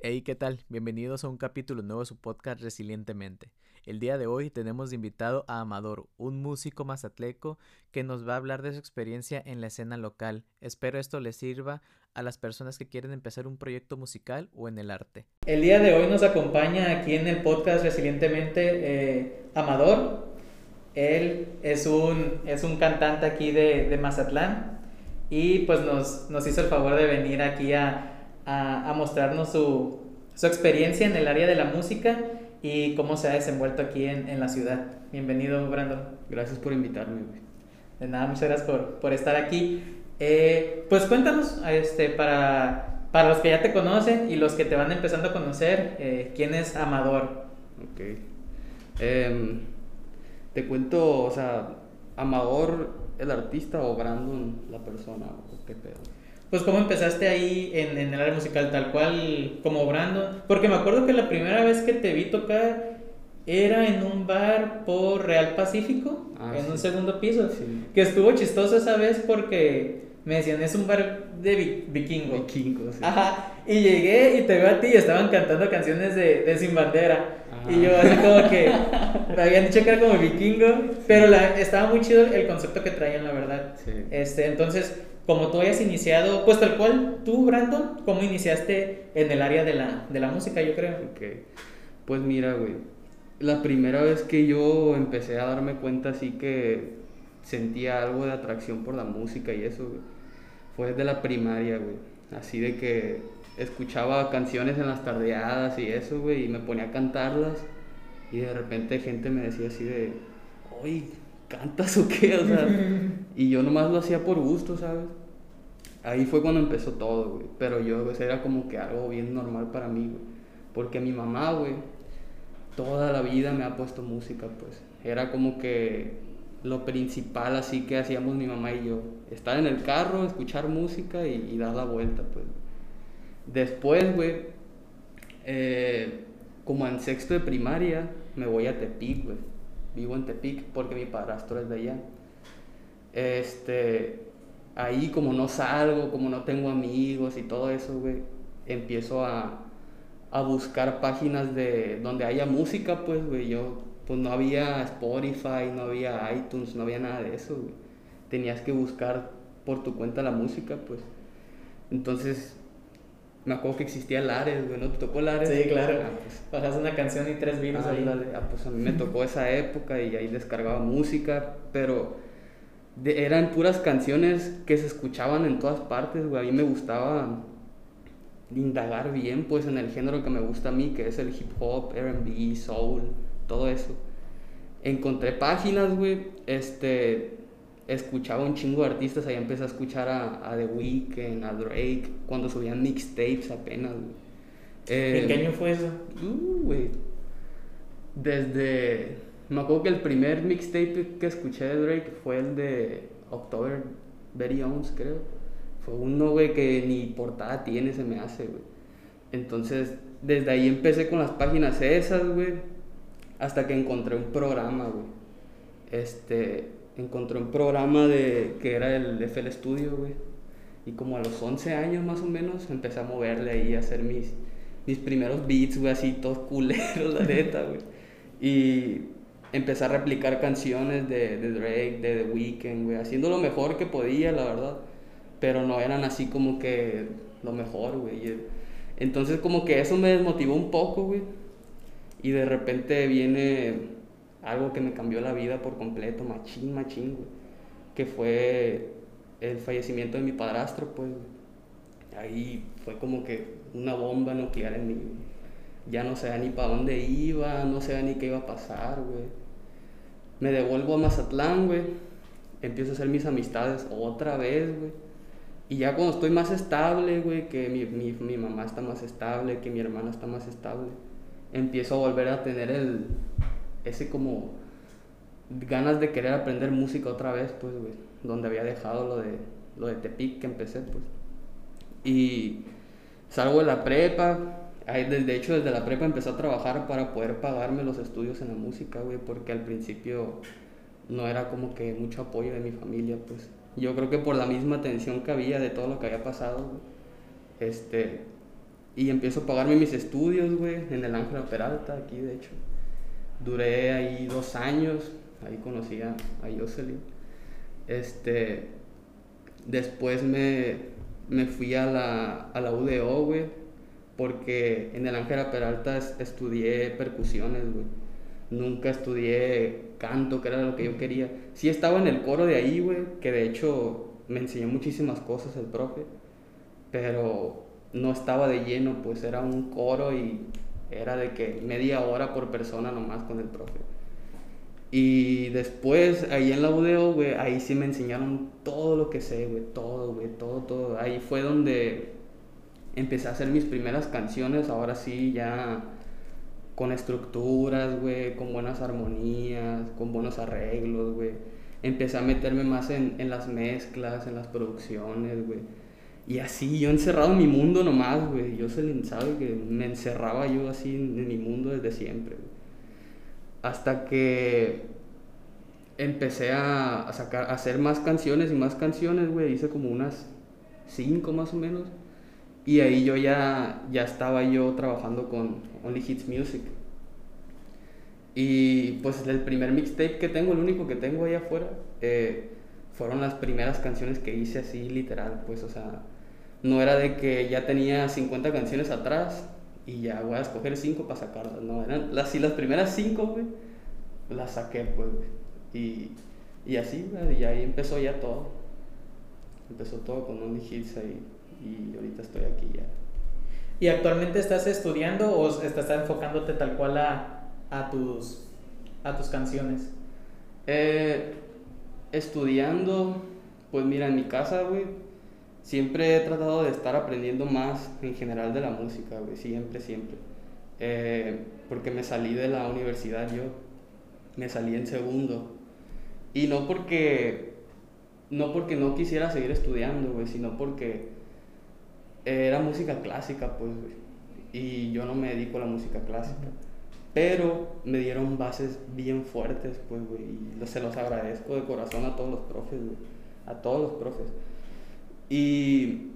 Hey, ¿qué tal? Bienvenidos a un capítulo nuevo de su podcast Resilientemente. El día de hoy tenemos de invitado a Amador, un músico mazatleco que nos va a hablar de su experiencia en la escena local. Espero esto les sirva a las personas que quieren empezar un proyecto musical o en el arte. El día de hoy nos acompaña aquí en el podcast Resilientemente eh, Amador. Él es un, es un cantante aquí de, de Mazatlán y pues nos, nos hizo el favor de venir aquí a, a, a mostrarnos su, su, experiencia en el área de la música y cómo se ha desenvuelto aquí en, en la ciudad. Bienvenido, Brandon. Gracias por invitarme. De nada, muchas gracias por, por estar aquí. Eh, pues cuéntanos, este, para, para los que ya te conocen y los que te van empezando a conocer, eh, ¿quién es Amador? Ok. Eh, te cuento, o sea, Amador, el artista o Brandon, la persona, o qué pedo. Pues cómo empezaste ahí en, en el área musical, tal cual como Brandon. Porque me acuerdo que la primera vez que te vi tocar era en un bar por Real Pacífico, Ah, en sí. un segundo piso. Sí. Que estuvo chistoso esa vez porque me decían, es un bar de vi- vikingo. Vikingos. sí. Ajá, y llegué y te veo a ti y estaban cantando canciones de, de Sin Bandera. Ajá. Y yo así como que me habían dicho que era como vikingo, pero la, estaba muy chido el concepto que traían, la verdad. Sí. Este, entonces, como tú hayas iniciado, pues tal cual, tú, Brandon, ¿cómo iniciaste en el área de la, de la música, yo creo? Ok. Pues mira, güey. La primera vez que yo empecé a darme cuenta así que sentía algo de atracción por la música y eso, güey, fue desde la primaria, güey. Así de que escuchaba canciones en las tardeadas y eso, güey, y me ponía a cantarlas. Y de repente gente me decía así de, oye, ¿cantas o qué? O sea, y yo nomás lo hacía por gusto, ¿sabes? Ahí fue cuando empezó todo, güey. Pero yo, pues, era como que algo bien normal para mí, güey. Porque mi mamá, güey, toda la vida me ha puesto música, pues. Era como que lo principal así que hacíamos mi mamá y yo. Estar en el carro, escuchar música y, y dar la vuelta, pues. Después, güey, eh, como en sexto de primaria, me voy a Tepic, güey. Vivo en Tepic porque mi padrastro es de allá. Este, ahí como no salgo, como no tengo amigos y todo eso, güey, empiezo a, a buscar páginas de donde haya música, pues, güey, yo, pues no había Spotify, no había iTunes, no había nada de eso, güey. Tenías que buscar por tu cuenta la música, pues. Entonces, me acuerdo que existía Lares, güey, ¿no te tocó Lares? Sí, claro. Ah, pues, Bajas una canción y tres virus ahí. Ah, pues a mí me tocó esa época y ahí descargaba música, pero de- eran puras canciones que se escuchaban en todas partes, güey. A mí me gustaba indagar bien, pues, en el género que me gusta a mí, que es el hip hop, R&B, soul, todo eso. Encontré páginas, güey, este, escuchaba un chingo de artistas, ahí empecé a escuchar a, a The Weeknd, a Drake, cuando subían mixtapes apenas, güey. Eh, ¿En qué año fue eso? Uh, güey. Desde. Me acuerdo que el primer mixtape que escuché de Drake fue el de October Very Owns, creo. Fue uno, güey, que ni portada tiene, se me hace, güey. Entonces, desde ahí empecé con las páginas esas, güey. Hasta que encontré un programa, güey. Este. Encontré un programa de que era el FL Studio, güey. Y como a los 11 años más o menos empecé a moverle ahí, a hacer mis, mis primeros beats, güey, así todos culeros, la neta, güey. Y empecé a replicar canciones de, de Drake, de The Weeknd, güey, haciendo lo mejor que podía, la verdad. Pero no eran así como que lo mejor, güey. Entonces como que eso me desmotivó un poco, güey. Y de repente viene algo que me cambió la vida por completo, machín, machín, güey. Que fue el fallecimiento de mi padrastro, pues. Ahí fue como que una bomba nuclear en mí. güey. Ya no sabía ni para dónde iba, no sabía ni qué iba a pasar, güey. Me devuelvo a Mazatlán, güey. Empiezo a hacer mis amistades otra vez, güey. Y ya cuando estoy más estable, güey, que mi, mi, mi mamá está más estable, que mi hermana está más estable, empiezo a volver a tener el, ese como ganas de querer aprender música otra vez, pues, güey, donde había dejado lo de, lo de Tepic que empecé, pues. Y salgo de la prepa, de hecho desde la prepa empecé a trabajar para poder pagarme los estudios en la música, güey, porque al principio no era como que mucho apoyo de mi familia, pues. Yo creo que por la misma tensión que había de todo lo que había pasado, güey, este, y empiezo a pagarme mis estudios, güey, en el Ángela Peralta, aquí de hecho. Duré ahí dos años, ahí conocí a, a Jocelyn. Este, después me, me fui a la, a la UDO, güey, porque en el Ángela Peralta estudié percusiones, güey. Nunca estudié canto, que era lo que yo quería. Sí estaba en el coro de ahí, güey, que de hecho me enseñó muchísimas cosas el profe, pero no estaba de lleno, pues era un coro y era de que media hora por persona nomás con el profe. Y después, ahí en la UDO, güey, ahí sí me enseñaron todo lo que sé, güey, todo, güey, todo, todo. Ahí fue donde empecé a hacer mis primeras canciones, ahora sí, ya con estructuras, güey, con buenas armonías, con buenos arreglos, güey. Empecé a meterme más en, en las mezclas, en las producciones, güey. Y así, yo encerrado en mi mundo nomás, güey. Yo se sabe que me encerraba yo así en, mi mundo desde siempre. Hasta que empecé a, sacar, a hacer más canciones y más canciones, güey. Hice como unas cinco más o menos. Y ahí yo ya, ya estaba yo trabajando con Only Hits Music. Y pues el primer mixtape que tengo, el único que tengo ahí afuera, eh, fueron las primeras canciones que hice así literal, pues o sea, no era de que ya tenía 50 canciones atrás y ya voy a escoger 5 para sacarlas, no, eran las, las primeras 5, güey, las saqué, pues, Y, y así, y ahí empezó ya todo. Empezó todo con Only Hits ahí y ahorita estoy aquí ya. ¿Y actualmente estás estudiando o estás enfocándote tal cual a, a tus, a tus canciones? Eh, estudiando, pues mira, en mi casa, güey, siempre he tratado de estar aprendiendo más en general de la música, güey, siempre, siempre. Eh, porque me salí de la universidad yo, me salí en segundo. Y no porque no porque no quisiera seguir estudiando, güey, sino porque era música clásica, pues, Y yo no me dedico a la música clásica. Pero me dieron bases bien fuertes, pues, güey. Y se los agradezco de corazón a todos los profes, güey. A todos los profes. Y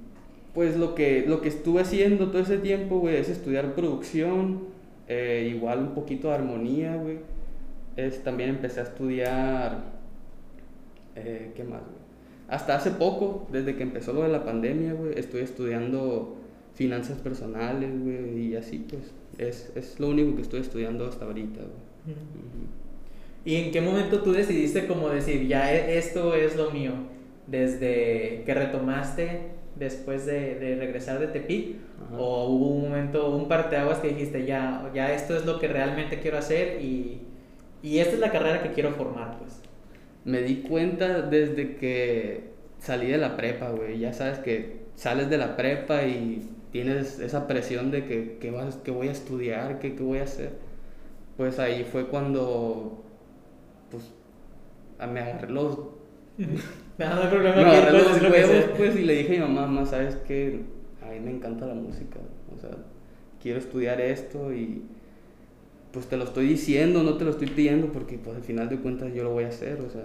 pues lo que, lo que estuve haciendo todo ese tiempo, güey, es estudiar producción, eh, igual un poquito de armonía, güey. Es, también empecé a estudiar, eh, ¿qué más, güey? Hasta hace poco, desde que empezó lo de la pandemia, güey, estoy estudiando finanzas personales, güey, y así, pues, es, es, lo único que estoy estudiando hasta ahorita, güey. ¿Y en qué momento tú decidiste como decir, ya e, esto es lo mío? Desde que retomaste después de, de regresar de Tepic, o hubo un momento, un parteaguas que dijiste, ya, ya esto es lo que realmente quiero hacer y, y esta es la carrera que quiero formar, pues me di cuenta desde que salí de la prepa, güey. Ya sabes que sales de la prepa y tienes esa presión de que, que, vas, que voy a estudiar, que, que voy a hacer. Pues ahí fue cuando, pues, me agarré los... me agarré los huevos, pues, y le dije a mi mamá, mamá, ¿sabes qué? A mí me encanta la música, o sea, quiero estudiar esto y pues te lo estoy diciendo, no te lo estoy pidiendo porque pues al final de cuentas yo lo voy a hacer, o sea.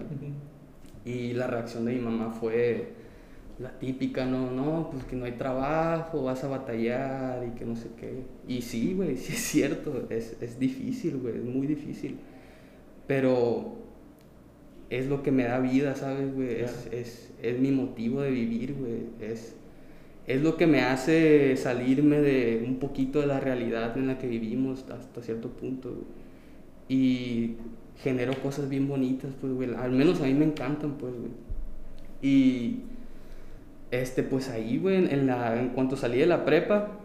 Y la reacción de mi mamá fue la típica, no, no, pues que no hay trabajo, vas a batallar y que no sé qué. Y sí, güey, sí es cierto, es, es difícil, güey, es muy difícil. Pero es lo que me da vida, ¿sabes, güey? Es, es, es mi motivo de vivir, güey. Es, es lo que me hace salirme de un poquito de la realidad en la que vivimos hasta cierto punto. Y genero cosas bien bonitas, pues, güey. Al menos a mí me encantan, pues, güey. Y, este, pues ahí, güey, en, la, en cuanto salí de la prepa,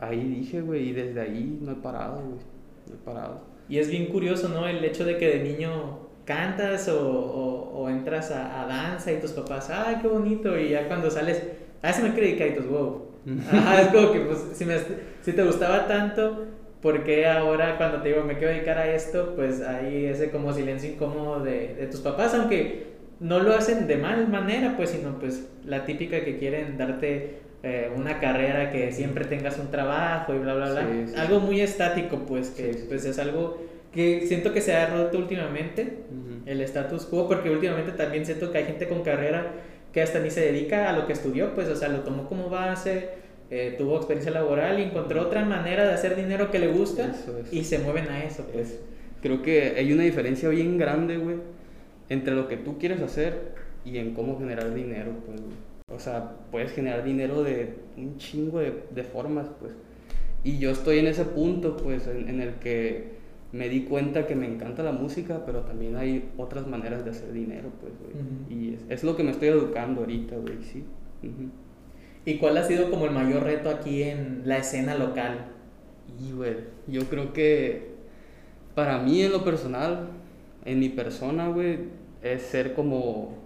ahí dije, güey, y desde ahí no he parado, güey. No he parado. Y es bien curioso, ¿no? El hecho de que de niño cantas o, o, entras a, a danza y tus papás, ay, qué bonito, y ya cuando sales Ah, se me que wow. Ajá, es como que, pues, si, me, si te gustaba tanto, ¿por qué ahora cuando te digo me quiero dedicar a esto, pues hay ese como silencio incómodo de, de tus papás, aunque no lo hacen de mal manera, pues, sino pues la típica que quieren darte eh, una carrera que siempre tengas un trabajo y bla, bla, bla. Algo muy estático, pues, que pues es algo que siento que se ha roto últimamente, el status quo, porque últimamente también siento que hay gente con carrera que hasta ni se dedica a lo que estudió, pues, o sea, lo tomó como base, eh, tuvo experiencia laboral y encontró otra manera de hacer dinero que le gusta y se mueven a eso. Pues. Es- creo que hay una diferencia bien grande, güey, entre lo que tú quieres hacer y en cómo generar dinero, pues, güey. O sea, puedes generar dinero de un chingo de, de formas, pues. Y yo estoy en ese punto, pues, en, en el que me di cuenta que me encanta la música, pero también hay otras maneras de hacer dinero, pues, güey. Y es, es lo que me estoy educando ahorita, güey, sí. ¿Y cuál ha sido como el mayor reto aquí en la escena local? Y, güey, yo creo que para mí en lo personal, en mi persona, güey, es ser como,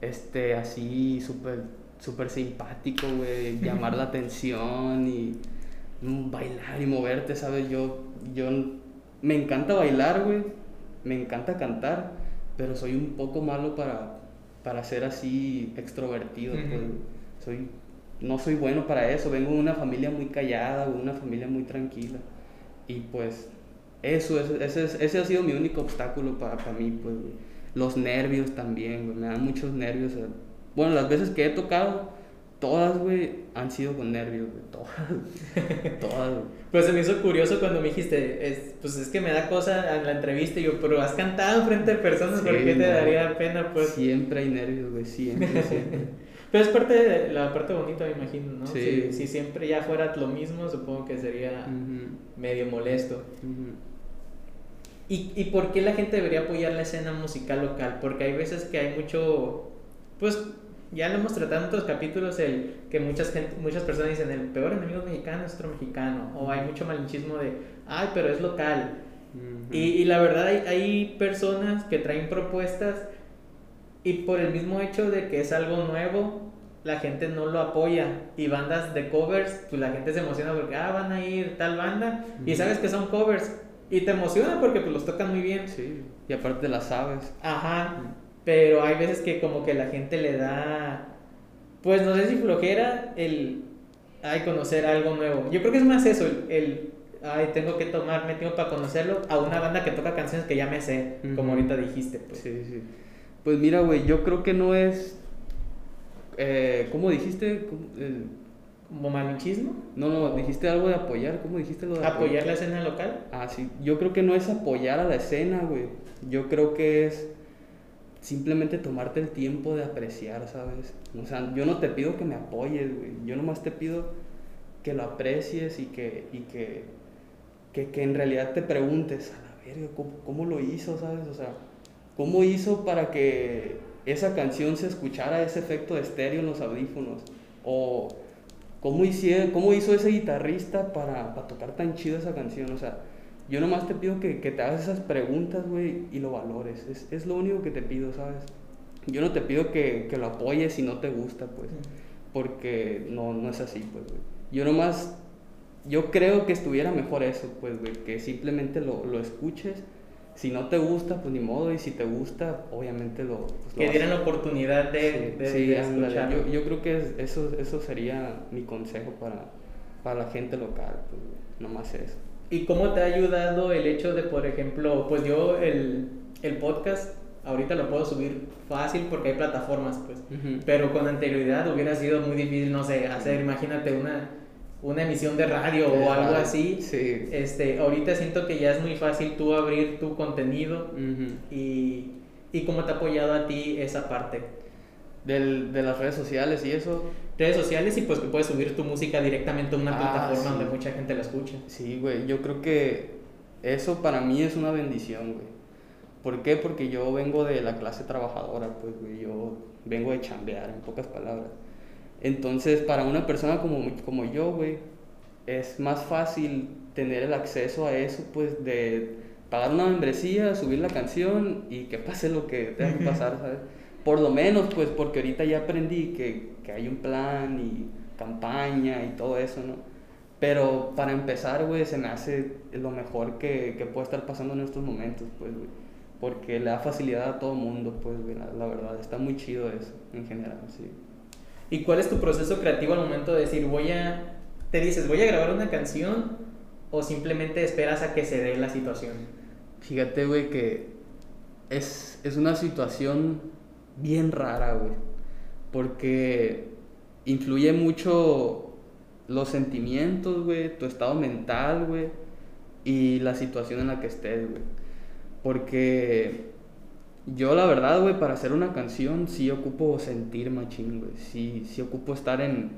este, así, súper, súper simpático, güey, llamar la atención y mm, bailar y moverte, ¿sabes? Yo, yo, me encanta bailar, güey, me encanta cantar, pero soy un poco malo para, para ser así extrovertido, pues, soy, no soy bueno para eso, vengo de una familia muy callada, de una familia muy tranquila, y pues eso, ese, ese, es- ese ha sido mi único obstáculo para, para mí, pues, güey. Los nervios también, güey, me dan muchos nervios. Bueno, las veces que he tocado, todas, güey, han sido con nervios, güey, todas, todas, güey. Pues se me hizo curioso cuando me dijiste, es, pues es que me da cosa en la entrevista y yo, pero has cantado frente a personas, ¿por qué te daría pena? Pues Siempre hay nervios, güey, siempre, siempre. Pero es parte de la parte bonita, me imagino, ¿no? Sí. Si, si siempre ya fuera lo mismo, supongo que sería medio molesto. ¿Y, ¿Y por qué la gente debería apoyar la escena musical local? Porque hay veces que hay mucho, pues ya lo hemos tratado en otros capítulos, el que muchas, gente, muchas personas dicen el peor enemigo mexicano es otro mexicano, o hay mucho malinchismo de, ay, pero es local. Y, y la verdad hay, hay personas que traen propuestas y por el mismo hecho de que es algo nuevo, la gente no lo apoya. Y bandas de covers, pues la gente se emociona porque, ah, van a ir tal banda y sabes que son covers. Y te emociona porque pues los tocan muy bien. Sí, y aparte las aves. Ajá. Pero hay veces que como que la gente le da, pues no sé si flojera el, ay, conocer algo nuevo. Yo creo que es más eso, el, el, ay, tengo que tomarme tiempo para conocerlo, a una banda que toca canciones que ya me sé, como ahorita dijiste. Pues. Sí, sí. Pues mira, güey, yo creo que no es... Eh, ¿Cómo dijiste? ¿Cómo, eh, ¿Como malinchismo? no, no, dijiste algo de apoyar. ¿Cómo dijiste lo de ¿Apoyar la escena local? Ah, sí. Yo creo que no es apoyar a la escena, güey. Yo creo que es simplemente tomarte el tiempo de apreciar, ¿sabes? O sea, yo no te pido que me apoyes, güey. Yo nomás te pido que lo aprecies y que, y que, que, que en realidad te preguntes, a la verga, ¿cómo, cómo lo hizo, sabes? O sea, ¿cómo hizo para que esa canción se escuchara ese efecto de estéreo en los audífonos? O ¿cómo, hicie- cómo hizo ese guitarrista para, para tocar tan chido esa canción? O sea, yo nomás te pido que, que te hagas esas preguntas, güey, y lo valores. Es, es lo único que te pido, ¿sabes? Yo no te pido que, que lo apoyes si no te gusta, pues. Porque no, no es así, pues, güey. Yo nomás, yo creo que estuviera mejor eso, pues, güey, que simplemente lo, lo escuches. Si no te gusta, pues ni modo, y si te gusta, obviamente lo... pues, lo Que dieran la oportunidad de, Sí, de, sí, de. Yo, yo creo que es- eso, eso sería mi consejo para, para la gente local, pues, güey. nomás eso. ¿Y cómo te ha ayudado el hecho de, por ejemplo, pues yo el, el podcast ahorita lo puedo subir fácil porque hay plataformas, pues. Pero con anterioridad hubiera sido muy difícil, no sé, hacer, imagínate una, una emisión de radio De o algo radio, así. Sí. Este, ahorita siento que ya es muy fácil tú abrir tu contenido y, y cómo te ha apoyado a ti esa parte. Del- de las redes sociales y eso, Redes sociales y pues que puedes subir tu música directamente a una Ah, plataforma sí. donde mucha gente la escucha. sí, güey, yo creo que eso para mí es una bendición, güey. ¿Por qué? Porque yo vengo de la clase trabajadora, pues, güey, yo vengo de chambear, en pocas palabras. Entonces, para una persona como, como yo, güey, es más fácil tener el acceso a eso, pues, de pagar una membresía, subir la canción y que pase lo que tenga que pasar, ¿sabes? Por lo menos, pues, porque ahorita ya aprendí que, que hay un plan y campaña y todo eso, ¿no? Pero para empezar, güey, se me hace lo mejor que, que puede estar pasando en estos momentos, pues, güey. Porque le da facilidad a todo mundo, pues, güey, la, la verdad. Está muy chido eso, en general, sí. ¿Y cuál es tu proceso creativo al momento de decir, voy a, te dices, voy a grabar una canción o simplemente esperas a que se dé la situación? Fíjate, güey, que es, es una situación bien rara, güey. Porque influye mucho los sentimientos, güey, tu estado mental, güey, y la situación en la que estés, güey. Porque yo la verdad, güey, para hacer una canción sí ocupo sentir machín, güey. Sí, sí ocupo estar en,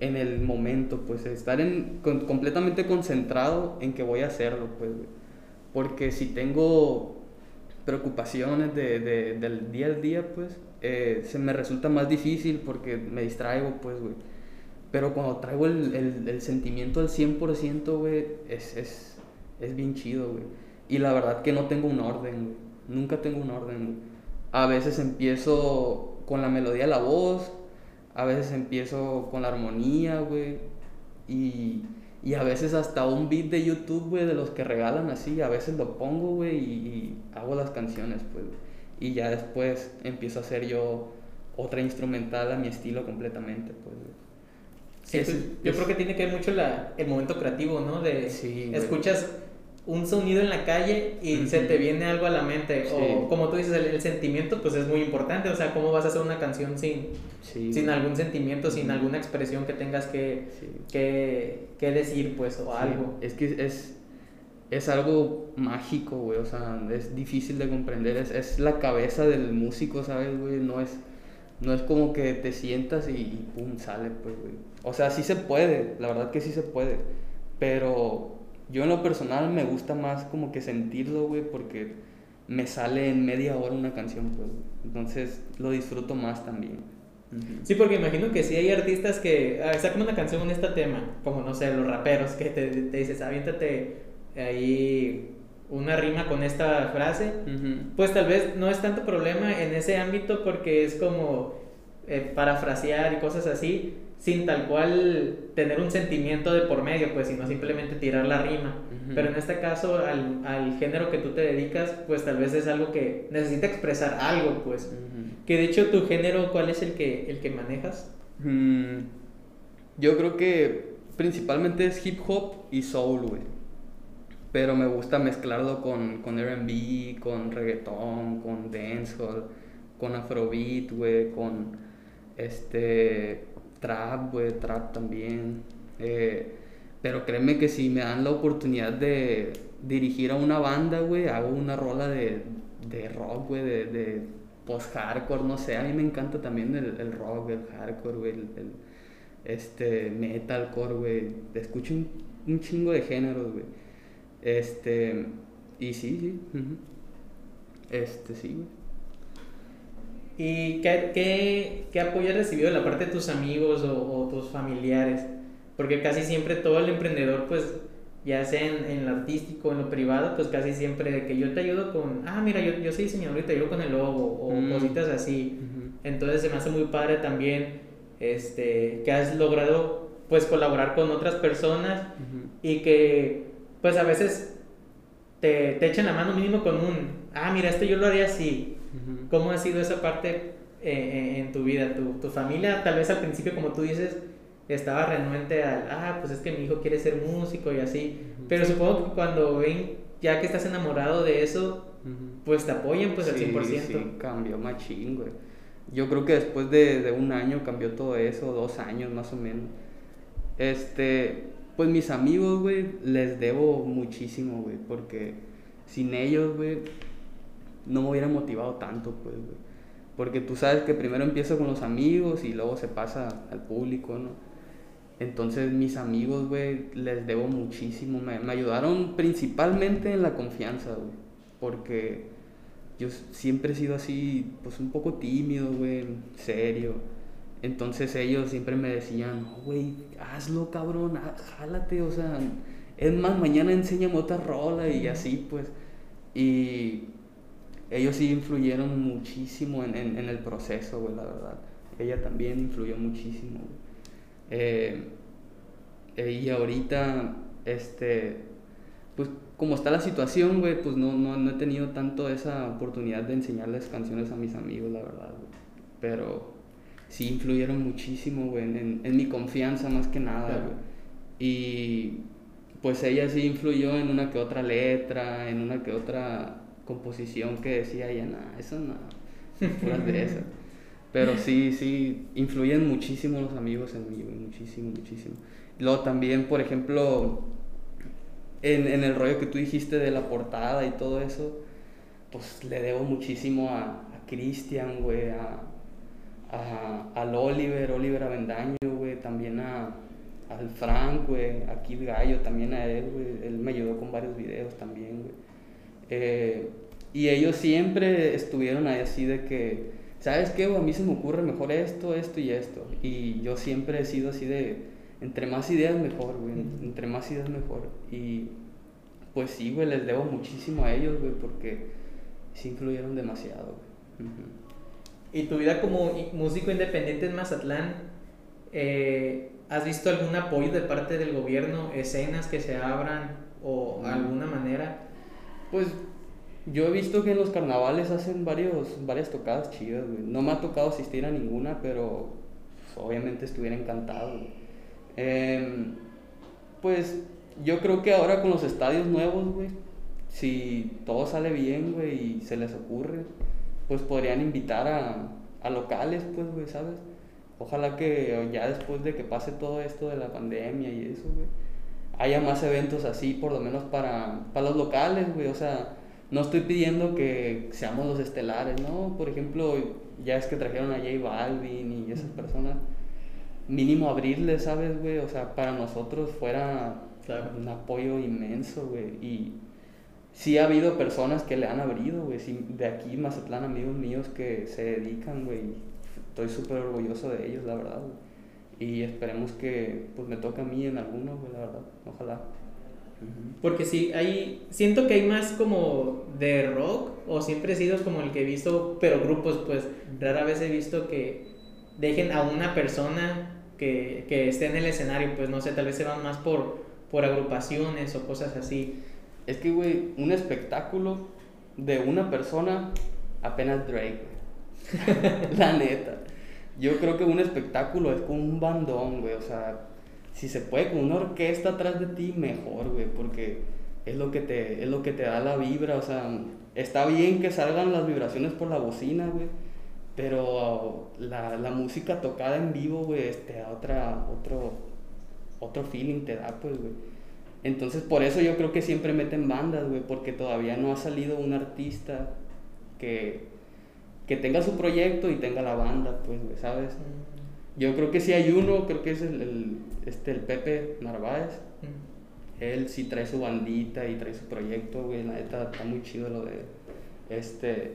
en el momento, pues estar en, completamente concentrado en que voy a hacerlo, pues, güey. Porque si tengo preocupaciones de, de, del día a día, pues, eh, se me resulta más difícil porque me distraigo, pues, güey. Pero cuando traigo el, el, el sentimiento al 100%, güey, es, es, es bien chido, güey. Y la verdad que no tengo un orden, güey. Nunca tengo un orden. A veces empiezo con la melodía de la voz, a veces empiezo con la armonía, güey. Y, y, a veces hasta un beat de YouTube, güey, de los que regalan así, a veces lo pongo, güey, y, hago las canciones, pues. Y ya después empiezo a hacer yo otra instrumental a mi estilo completamente, pues. Sí, pues, yo creo que tiene que ver mucho la, el momento creativo, ¿no? De sí, escuchas un sonido en la calle y se te viene algo a la mente. O como tú dices, el, sentimiento pues es muy importante. O sea, ¿cómo vas a hacer una canción sin, sin algún sentimiento, sin alguna expresión que tengas que, que, que, decir, pues, o algo? Es que es, es algo mágico, güey. O sea, es difícil de comprender. Es, es la cabeza del músico, ¿sabes, güey? No es, no es como que te sientas y, y pum, sale, pues, güey. O sea, sí se puede. La verdad que sí se puede. Pero yo en lo personal me gusta más como que sentirlo, güey, porque me sale en media hora una canción, pues. Entonces lo disfruto más también. Sí, porque imagino que sí hay artistas que ah, sacan una canción en este tema, como no sé, los raperos, que te, te dices, aviéntate ahí una rima con esta frase, pues tal vez no es tanto problema en ese ámbito porque es como eh, parafrasear y cosas así, sin tal cual tener un sentimiento de por medio, pues, sino simplemente tirar la rima. Pero en este caso, al, al, género que tú te dedicas, pues tal vez es algo que necesita expresar algo, pues. Que de hecho, tu género, ¿cuál es el que, el que manejas? Mm, yo creo que principalmente es hip hop y soul, güey. Pero me gusta mezclarlo con, con RB, con reggaetón, con dancehall, con afrobeat, güey, con este trap, güey, trap también. Eh, pero créeme que si me dan la oportunidad de dirigir a una banda, güey, hago una rola de, de rock, güey, de, post-hardcore, no sé. A mí me encanta también el, el rock, el hardcore, güey, el, este, metalcore, güey. Escucho un, chingo de géneros, güey. Este, y sí, sí. Este, sí, güey. ¿Y qué, qué, qué, apoyo has recibido de la parte de tus amigos o, tus familiares? Porque casi siempre todo el emprendedor, pues, ya sea en, en, lo artístico, en lo privado, pues casi siempre de que yo te ayudo con, ah, mira, yo, yo soy diseñador y te ayudo con el logo o mm. cositas así. Entonces se me hace muy padre también este, que has logrado, pues, colaborar con otras personas y que, pues, a veces te, te echan la mano mínimo con un, ah, mira, esto yo lo haría así ¿Cómo ha sido esa parte eh, eh, en tu vida? ¿Tu, ¿Tu, familia, tal vez al principio, como tú dices, estaba renuente al, ah, pues es que mi hijo quiere ser músico y así, pero supongo que cuando ven, ya que estás enamorado de eso, pues te apoyan pues al 100%. Sí, cambió machín, güey. Yo creo que después de, de un año cambió todo eso, dos años más o menos. Este, pues mis amigos, güey, les debo muchísimo, güey, porque sin ellos, güey, no me hubiera motivado tanto, pues, güey. Porque tú sabes que primero empiezo con los amigos y luego se pasa al público, ¿no? Entonces mis amigos, güey, les debo muchísimo. Me, me, ayudaron principalmente en la confianza, güey. Porque yo siempre he sido así, pues un poco tímido, güey, serio. Entonces ellos siempre me decían, güey, hazlo, cabrón, jálate, o sea, es más, mañana enséñame otra rola y así, pues. Y ellos sí influyeron muchísimo en, en, el proceso, güey, la verdad. Ella también influyó muchísimo, eh, eh, y ahorita, este, pues como está la situación, güey, pues no, no, no, he tenido tanto esa oportunidad de enseñarles canciones a mis amigos, la verdad, güey. Pero sí influyeron muchísimo, güey, en, en, mi confianza más que nada, güey. Y pues ella sí influyó en una que otra letra, en una que otra composición que decía ya nada, eso no, puras de eso. Pero sí, sí, influyen muchísimo los amigos en mí, güey, muchísimo, muchísimo. Luego también, por ejemplo, en, en el rollo que tú dijiste de la portada y todo eso, pues le debo muchísimo a, a Cristian, güey, a, a, al Oliver, Oliver Avendaño, güey, también a, al Frank, güey, a Kid Gallo, también a él, güey, él me ayudó con varios videos también, güey. Eh, y ellos siempre estuvieron ahí así de que, ¿sabes qué? A mí se me ocurre mejor esto, esto y esto. Y yo siempre he sido así de, entre más ideas mejor, güey, entre más ideas mejor. Y pues sí, güey, les debo muchísimo a ellos, güey, porque sí influyeron demasiado, güey. Ujú. ¿Y tu vida como músico independiente en Mazatlán, eh, has visto algún apoyo de parte del gobierno, escenas que se abran o Mm. alguna manera? Pues yo he visto que en los carnavales hacen varios, varias tocadas chidas, güey. No me ha tocado asistir a ninguna, pero pues, obviamente estuviera encantado. Em, pues yo creo que ahora con los estadios nuevos, güey, si todo sale bien, güey, y se les ocurre, pues podrían invitar a, a locales, pues, güey, ¿sabes? Ojalá que ya después de que pase todo esto de la pandemia y eso, güey, haya más eventos así, por lo menos para, para los locales, güey. O sea, no estoy pidiendo que seamos los estelares, ¿no? Por ejemplo, ya es que trajeron a J Balvin y esas personas. Mínimo abrirles, ¿sabes, güey? O sea, para nosotros fuera Claro. un apoyo inmenso, güey. Y sí ha habido personas que le han abrido, güey. Sí, de aquí, Mazatlán, amigos míos que se dedican, güey. Estoy súper orgulloso de ellos, la verdad, güey. Y esperemos que pues me toque a mí en alguno, güey, la verdad. Ojalá. Porque sí, hay, siento que hay más como de rock, o siempre he sido como el que he visto, pero grupos, pues rara vez he visto que dejen a una persona que, que esté en el escenario, pues no sé, tal vez se van más por, por agrupaciones o cosas así. Es que, güey, un espectáculo de una persona, apenas Drake, güey. La neta. Yo creo que un espectáculo es como un bandón, güey. O sea, si se puede con una orquesta atrás de ti, mejor, güey. Porque es lo que te, es lo que te da la vibra. O sea, está bien que salgan las vibraciones por la bocina, güey. Pero la, la música tocada en vivo, güey, te da otra, otro, otro feeling, te da, pues, güey. Entonces, por eso yo creo que siempre meten bandas, güey, porque todavía no ha salido un artista que, que tenga su proyecto y tenga la banda, pues, güey, ¿sabes? Yo creo que sí hay uno, creo que es el, el- este, el Pepe Narváez. Él sí trae su bandita y trae su proyecto, güey, la neta está muy chido lo de él. Este,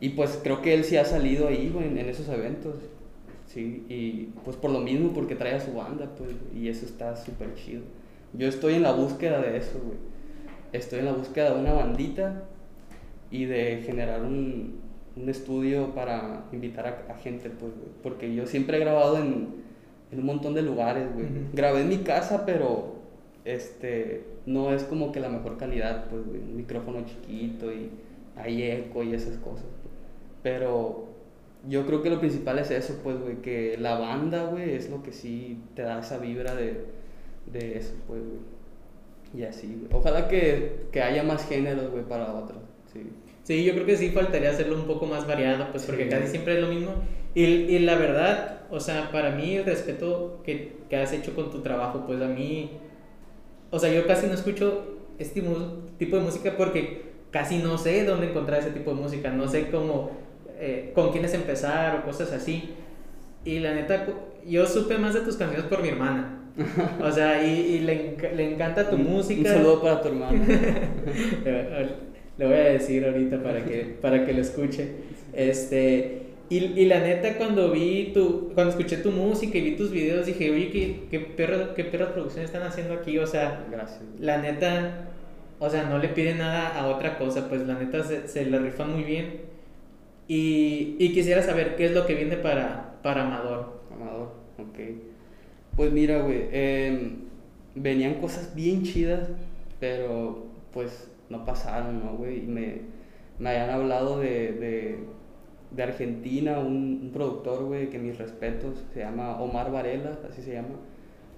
y pues creo que él sí ha salido ahí, güey, en, en esos eventos. Sí, y pues por lo mismo, porque trae a su banda, pues, y eso está súper chido. Yo estoy en la búsqueda de eso, güey. Estoy en la búsqueda de una bandita y de generar un, un estudio para invitar a, a gente, pues, güey. Porque yo siempre he grabado en, en un montón de lugares, güey. Grabé en mi casa, pero este no es como que la mejor calidad, pues, güey. Un micrófono chiquito y hay eco y esas cosas. pues. Pero yo creo que lo principal es eso, pues, güey, que la banda, güey, es lo que sí te da esa vibra de, de eso, pues, güey. Y así, güey. Ojalá que, que haya más géneros, güey, para otros, sí. Sí, yo creo que sí faltaría hacerlo un poco más variado, pues porque Sí. casi siempre es lo mismo. Y, y la verdad, o sea, para mí el respeto que, que has hecho con tu trabajo, pues a mí, o sea, yo casi no escucho este tipo de música porque casi no sé dónde encontrar ese tipo de música, no sé cómo, eh, con quiénes empezar o cosas así. Y la neta, yo supe más de tus canciones por mi hermana. O sea, y, y le, enc- le encanta tu Un- música. Un saludo para tu hermano. Le voy a decir ahorita para que, para que lo escuche. Este, y, y la neta, cuando vi tu, cuando escuché tu música y vi tus videos, dije, oye, qué, qué, perra- qué perras producciones están haciendo aquí. O sea, Gracias. la neta, o sea, no le piden nada a otra cosa, pues la neta se, se la rifan muy bien. Y, y quisiera saber qué es lo que viene para, para Amador. Amador, ok. Pues mira, güey, em, venían cosas bien chidas, pero pues no pasaron, ¿no, güey? Y me, me habían hablado de, de, de Argentina, un, un productor, güey, que mis respetos, se llama Omar Varela, así se llama.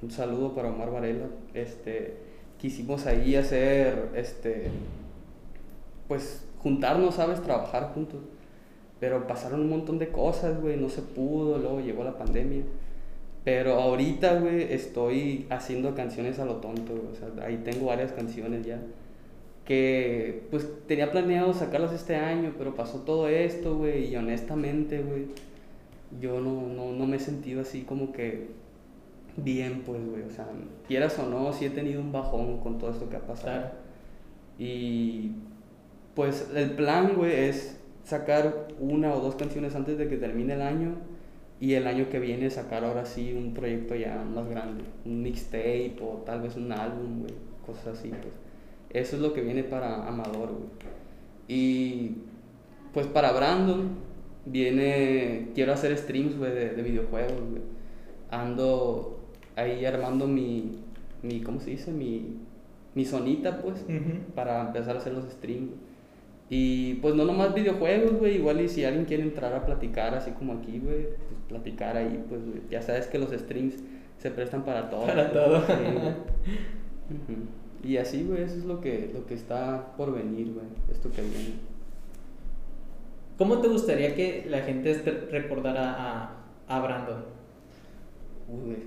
Un saludo para Omar Varela. Este, quisimos ahí hacer, este, pues juntarnos, ¿sabes? Trabajar juntos. Pero pasaron un montón de cosas, güey, no se pudo, luego llegó la pandemia. Pero ahorita, güey, estoy haciendo canciones a lo tonto, güey. O sea, ahí tengo varias canciones ya. Que, pues, tenía planeado sacarlas este año, pero pasó todo esto, güey. Y honestamente, güey, yo no, no, no me he sentido así como que bien, pues, güey. O sea, quieras o no, sí he tenido un bajón con todo esto que ha pasado. Y, pues, el plan, güey, es sacar una o dos canciones antes de que termine el año y el año que viene sacar ahora sí un proyecto ya más grande, un mixtape o tal vez un álbum, güey, cosas así, pues. Eso es lo que viene para Amador, güey. Y pues para Brandon viene, quiero hacer streams, güey, de, videojuegos, güey. Ando ahí armando mi, mi ¿cómo se dice? Mi, mi sonita, pues, para empezar a hacer los streams. Y pues no nomás videojuegos, güey, igual y si alguien quiere entrar a platicar así como aquí, güey, pues platicar ahí, pues ya sabes que los streams se prestan para todo. Para todo. Y así, güey, eso es lo que, lo que está por venir, güey, esto que viene. ¿Cómo te gustaría que la gente recordara a, a Brandon? Uy, güey.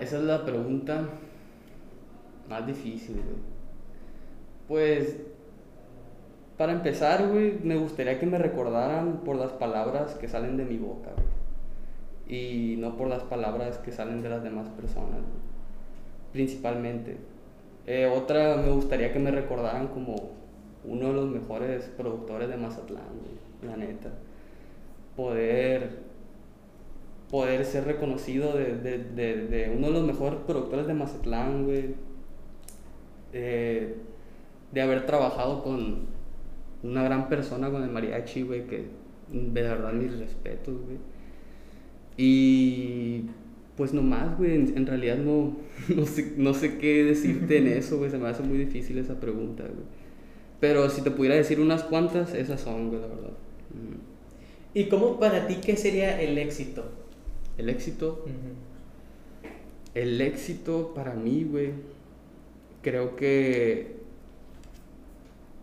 Esa es la pregunta más difícil, güey. Pues, para empezar, güey, me gustaría que me recordaran por las palabras que salen de mi boca. Y no por las palabras que salen de las demás personas, Principalmente. Eh, otra, me gustaría que me recordaran como uno de los mejores productores de Mazatlán, güey, la neta. Poder, poder ser reconocido de, de, de, de uno de los mejores productores de Mazatlán, güey. Eh, de haber trabajado con una gran persona, con el mariachi, güey, que de verdad mis respetos, güey. Y pues nomás, güey, en, realidad no, no, sé, no sé qué decirte en eso, güey, se me hace muy difícil esa pregunta, güey. Pero si te pudiera decir unas cuantas, esas son, güey, la verdad. ¿Y cómo para ti qué sería el éxito? El éxito. El éxito para mí, güey, creo que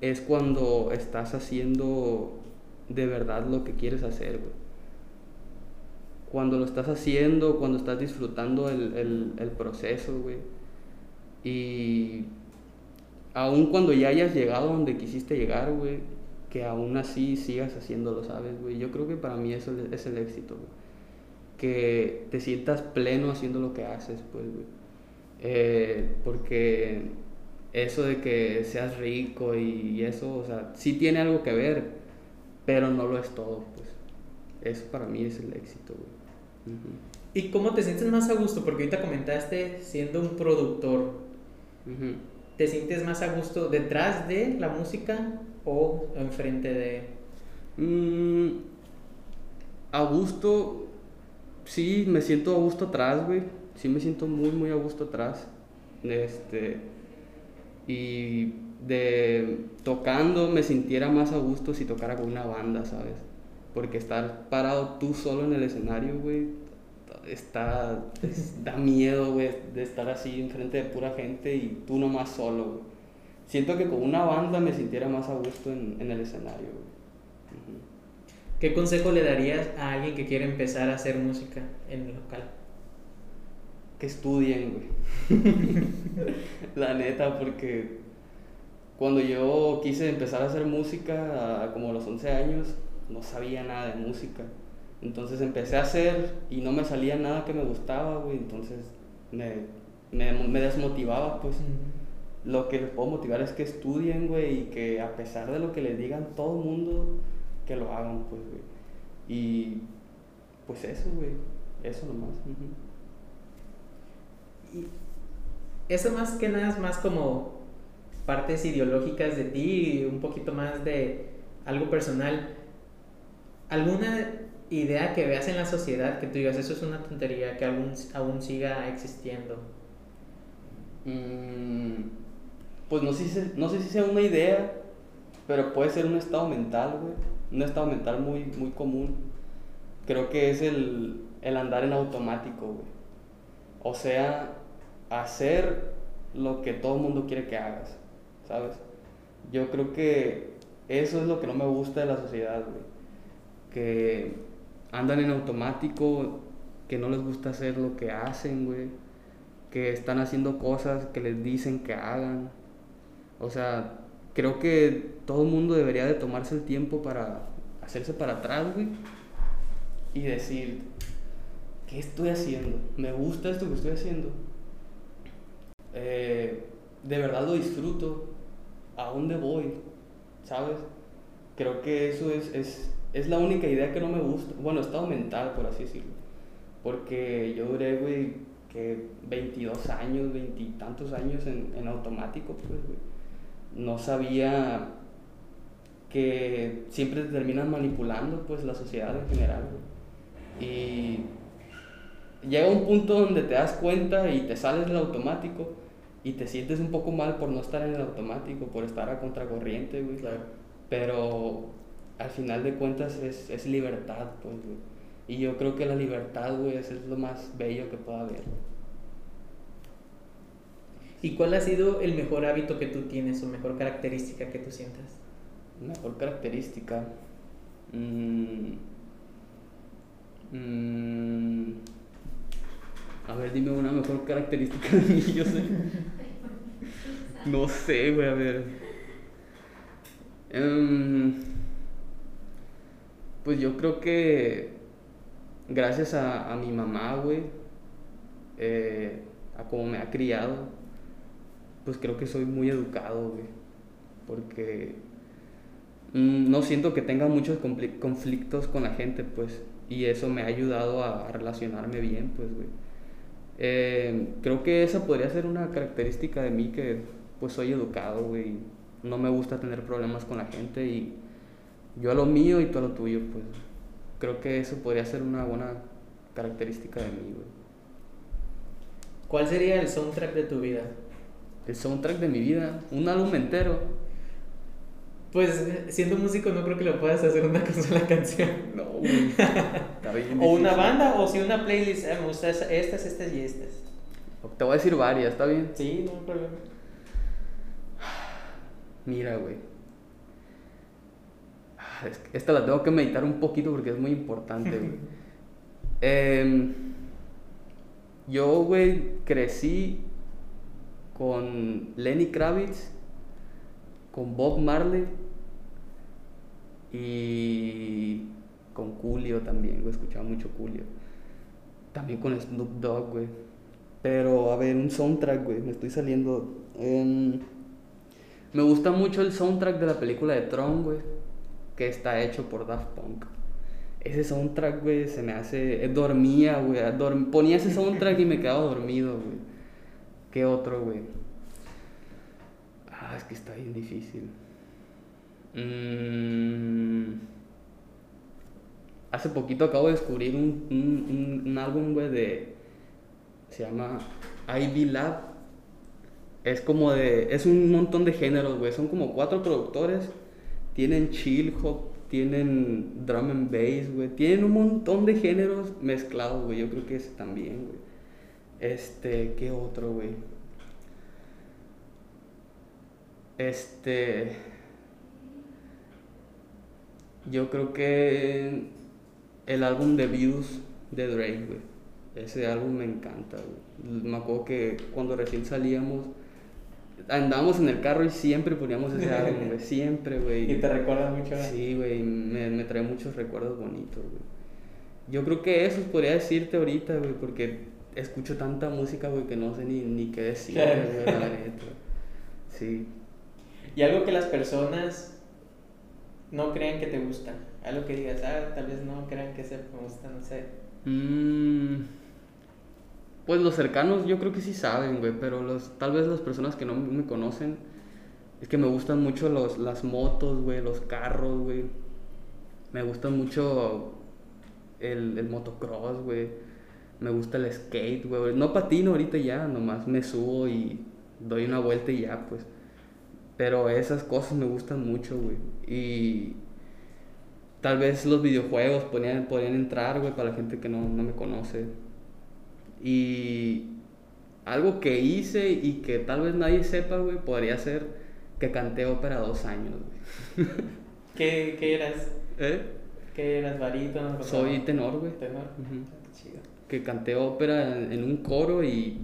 es cuando estás haciendo de verdad lo que quieres hacer, güey. Cuando lo estás haciendo, cuando estás disfrutando el, el, proceso, güey. Y aun cuando ya hayas llegado donde quisiste llegar, güey, que aún así sigas haciéndolo, ¿sabes, güey? Yo creo que para mí eso es el éxito, güey. Que te sientas pleno haciendo lo que haces, pues, güey. Eh, porque eso de que seas rico y eso, o sea, sí tiene algo que ver, pero no lo es todo, pues. Eso para mí es el éxito, güey. ¿Y cómo te sientes más a gusto? Porque ahorita comentaste siendo un productor. ¿Te sientes más a gusto detrás de la música o enfrente de...? Mm, a gusto, sí, me siento a gusto atrás, güey. Sí me siento muy, muy a gusto atrás. Este y de tocando me sintiera más a gusto si tocara con una banda, ¿sabes? Porque estar parado tú solo en el escenario, güey, está, da miedo, güey, de estar así enfrente de pura gente y tú nomás solo, güey. Siento que con una banda me sintiera más a gusto en, en el escenario, güey. ¿Qué consejo le darías a alguien que quiere empezar a hacer música en el local? Que estudien, güey. la neta, porque cuando yo quise empezar a hacer música, como a los 11 años, no sabía nada de música. Entonces empecé a hacer y no me salía nada que me gustaba, güey. Entonces me, me, desmotivaba, pues. Lo que les puedo motivar es que estudien, güey, y que a pesar de lo que les digan todo el mundo, que lo hagan, pues, güey. Y pues eso, güey. Eso nomás. Y eso más que nada es más como partes ideológicas de ti y un poquito más de algo personal. ¿Alguna idea que veas en la sociedad que tú digas, eso es una tontería, que aún, aún siga existiendo? Mm, pues no sé, no sé si sea una idea, pero puede ser un estado mental, güey. Un estado mental muy, muy común. Creo que es el, el andar en automático, güey. O sea, hacer lo que todo el mundo quiere que hagas, ¿sabes? Yo creo que Eso es lo que no me gusta de la sociedad, güey. Que andan en automático, que no les gusta hacer lo que hacen, güey. Que están haciendo cosas que les dicen que hagan. O sea, creo que todo el mundo debería de tomarse el tiempo para hacerse para atrás, güey. Y decir, ¿qué estoy haciendo? ¿Me gusta esto que estoy haciendo? Eh, ¿De verdad lo disfruto? ¿A dónde voy? ¿Sabes? Creo que eso es, es, es la única idea que no me gusta. Bueno, estado mental, por así decirlo. Porque yo duré, güey, que 22 años, veintitantos años en, en automático, pues, güey. No sabía que siempre te terminan manipulando, pues, la sociedad en general, güey. Y llega un punto donde te das cuenta y te sales del automático y te sientes un poco mal por no estar en el automático, por estar a contracorriente, güey. Pero al final de cuentas es, es libertad, pues, güey. Y yo creo que la libertad, güey, es lo más bello que pueda haber. ¿Y cuál ha sido el mejor hábito que tú tienes o mejor característica que tú sientas? Mejor característica. Mmm, mmm, a ver, dime una mejor característica de mí, yo sé. No sé, güey, a ver. Um, pues yo creo que gracias a, mi mamá, güey, eh, a cómo me ha criado, pues creo que soy muy educado, güey. Porque mm, no siento que tenga muchos conflictos con la gente, pues. Y eso me ha ayudado a relacionarme bien, pues, güey. Eh, creo que esa podría ser una característica de mí que pues soy educado, güey. No me gusta tener problemas con la gente y yo a lo mío y tú a lo tuyo, pues. Creo que eso podría ser una buena característica de mí, güey. ¿Cuál sería el soundtrack de tu vida? El soundtrack de mi vida, un álbum entero. Pues siendo músico no creo que lo puedas hacer una sola canción. No, güey. Está bien o una banda o si una playlist, eh, me gusta esa- estas, estas y estas. Te voy a decir varias, ¿está bien? Sí, no hay problema. Mira, güey. Ah, Esta la tengo que meditar un poquito porque es muy importante, güey. Em, yo, güey, crecí con Lenny Kravitz, con Bob Marley y con Julio también, güey. Escuchaba mucho Julio. También con Snoop Dogg, güey. Pero, a ver, un soundtrack, güey. Me estoy saliendo. Me gusta mucho el soundtrack de la película de Tron, güey. Que está hecho por Daft Punk. Ese soundtrack, güey, se me hace. eh, Dormía, güey. dorm- Ponía ese soundtrack y me quedaba dormido, güey. ¿Qué otro, güey? Ah, es que está bien difícil. Mm. Hace poquito acabo de descubrir un, un, un, álbum, güey, de. Se llama Ivy Lab. Es como de. Es un montón de géneros, güey. Son como cuatro productores. Tienen chill hop, tienen drum and bass, güey. Tienen un montón de géneros mezclados, güey. Yo creo que ese también, güey. Este, ¿qué otro, güey? Este. Yo creo que el álbum de Views de Drake, güey. Ese álbum me encanta, güey. Me acuerdo que cuando recién salíamos, andábamos en el carro y siempre poníamos ese álbum, güey. Siempre, güey. Y te recuerda mucho. Sí, güey, me, me trae muchos recuerdos bonitos, güey. Yo creo que eso podría decirte ahorita, güey, porque escucho tanta música, güey, que no sé ni, ni qué decir, Claro. güey, la neta. Sí. Y algo que las personas no crean que te gusta. Algo que digas, ah, tal vez no crean que se me gusta, no sé. Mm, pues los cercanos yo creo que sí saben, güey, pero los, tal vez las personas que no me conocen, es que me gustan mucho los, las motos, güey, los carros, güey. Me gusta mucho el, el motocross, güey. Me gusta el skate, güey. No patino ahorita ya, nomás me subo y doy una vuelta y ya, pues. Pero esas cosas me gustan mucho, güey. Y tal vez los videojuegos podrían, podrían entrar, güey, para la gente que no, no me conoce. Y algo que hice y que tal vez nadie sepa, güey, podría ser que canté ópera dos años, güey. ¿Qué, qué eras? ¿Eh? ¿Qué eras? ¿Barítono? Soy tenor, güey. Tenor. Ujú. Chido. Que canté ópera en, en un coro y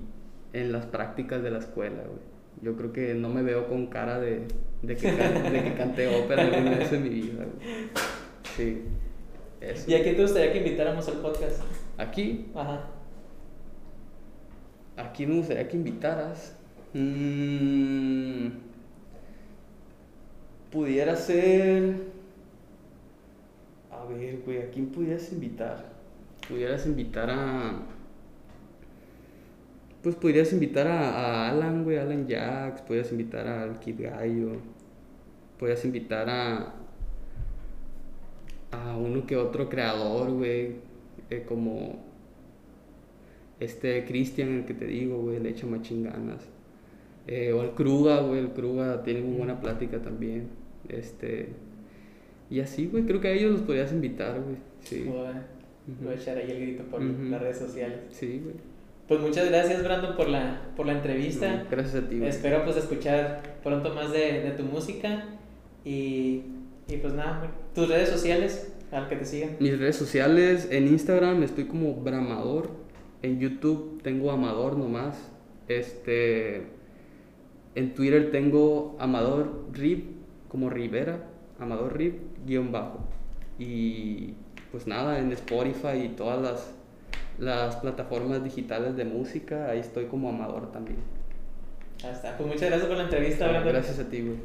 en las prácticas de la escuela, güey. Yo creo que no me veo con cara de, de, que, can- de que canté ópera alguna vez en mi vida, güey. Sí. Eso. ¿Y a quién te gustaría que invitáramos al podcast? Aquí, Ajá. aquí me gustaría que invitaras. Mm, pudiera ser. A ver, güey, ¿a quién pudieras invitar? Pudieras invitar a. Pues podrías invitar a, a Alan, güey, Alan Jax, podrías invitar al Kid Gallo, podrías invitar a. a uno que otro creador, güey, eh, como este Cristian, el que te digo, güey, le echa machín ganas. Eh, o el Kruga, güey, el Kruga tiene muy buena plática también. Este. Y así, güey, creo que a ellos los podrías invitar, güey. Sí. Voy a, voy a Ujú. echar ahí el grito por las redes sociales. Sí, güey. Pues muchas gracias, Brandon, por la, por la entrevista. No, gracias a ti, güey. Espero pues escuchar pronto más de, de tu música y, y pues nada, tus redes sociales al que te sigan. Mis redes sociales, en Instagram estoy como Bramador. En YouTube tengo Amador nomás. Este. En Twitter tengo Amador Rib, como Rivera. Amador Rib, guion bajo. Y pues nada, en Spotify y todas las, las plataformas digitales de música, ahí estoy como Amador también. Ya está. Pues muchas gracias por la entrevista, Brandon. Gracias a ti, güey.